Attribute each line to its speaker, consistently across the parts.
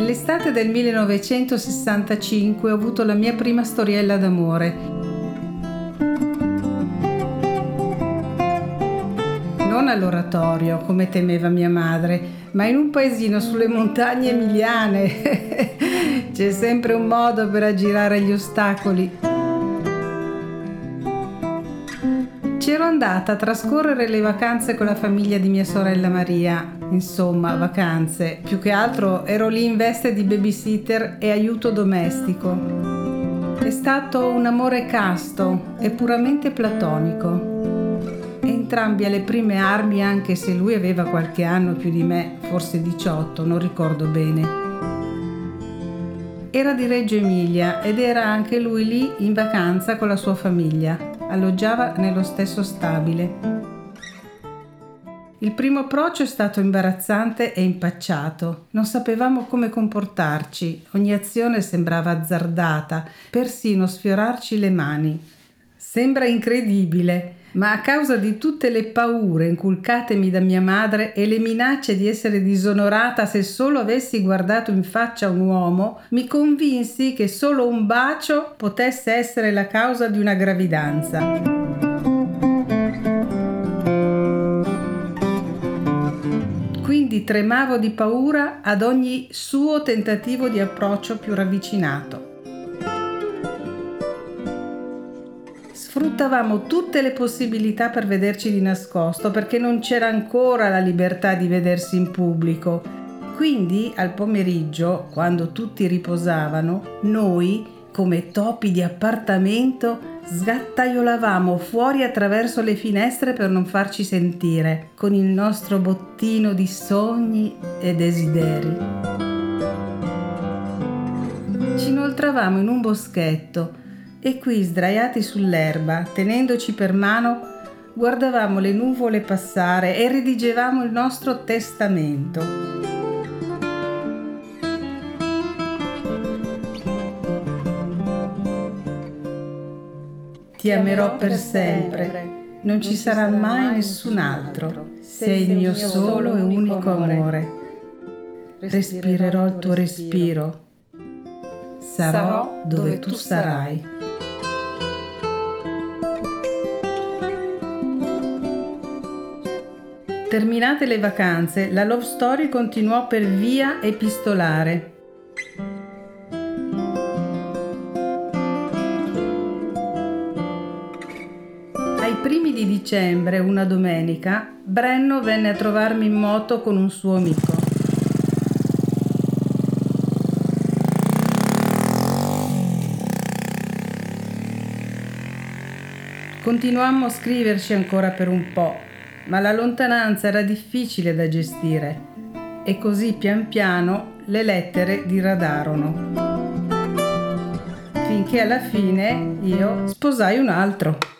Speaker 1: Nell'estate del 1965 ho avuto la mia prima storiella d'amore. Non all'oratorio, come temeva mia madre, ma in un paesino sulle montagne emiliane. C'è sempre un modo per aggirare gli ostacoli. C'ero andata a trascorrere le vacanze con la famiglia di mia sorella Maria, insomma vacanze, più che altro ero lì in veste di babysitter e aiuto domestico. È stato un amore casto e puramente platonico. Entrambi alle prime armi anche se lui aveva qualche anno più di me, forse 18, non ricordo bene. Era di Reggio Emilia ed era anche lui lì in vacanza con la sua famiglia. Alloggiava nello stesso stabile. Il primo approccio è stato imbarazzante e impacciato. Non sapevamo come comportarci, ogni azione sembrava azzardata, persino sfiorarci le mani. Sembra incredibile, ma a causa di tutte le paure inculcatemi da mia madre e le minacce di essere disonorata se solo avessi guardato in faccia un uomo, mi convinsi che solo un bacio potesse essere la causa di una gravidanza. Quindi tremavo di paura ad ogni suo tentativo di approccio più ravvicinato. Sfruttavamo tutte le possibilità per vederci di nascosto perché non c'era ancora la libertà di vedersi in pubblico. Quindi al pomeriggio, quando tutti riposavano, noi, come topi di appartamento, Sgattaiolavamo fuori attraverso le finestre per non farci sentire, con il nostro bottino di sogni e desideri. Ci inoltravamo in un boschetto e qui, sdraiati sull'erba, tenendoci per mano, guardavamo le nuvole passare e redigevamo il nostro testamento Ti amerò per sempre, non ci sarà mai nessun altro. Sei il mio solo e unico amore. Respirerò il tuo respiro. Sarò dove tu sarai. Terminate le vacanze, la love story continuò per via epistolare. Primi di dicembre, una domenica, Brenno venne a trovarmi in moto con un suo amico. Continuammo a scriverci ancora per un po', ma la lontananza era difficile da gestire e così pian piano le lettere diradarono. Finché alla fine io sposai un altro.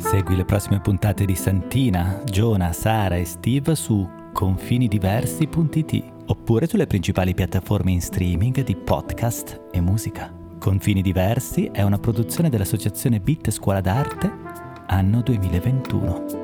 Speaker 2: Segui le prossime puntate di Santina, Giona, Sara e Steve su confinidiversi.it oppure sulle principali piattaforme in streaming di podcast e musica. Confini Diversi è una produzione dell'associazione Bit Scuola d'Arte anno 2021.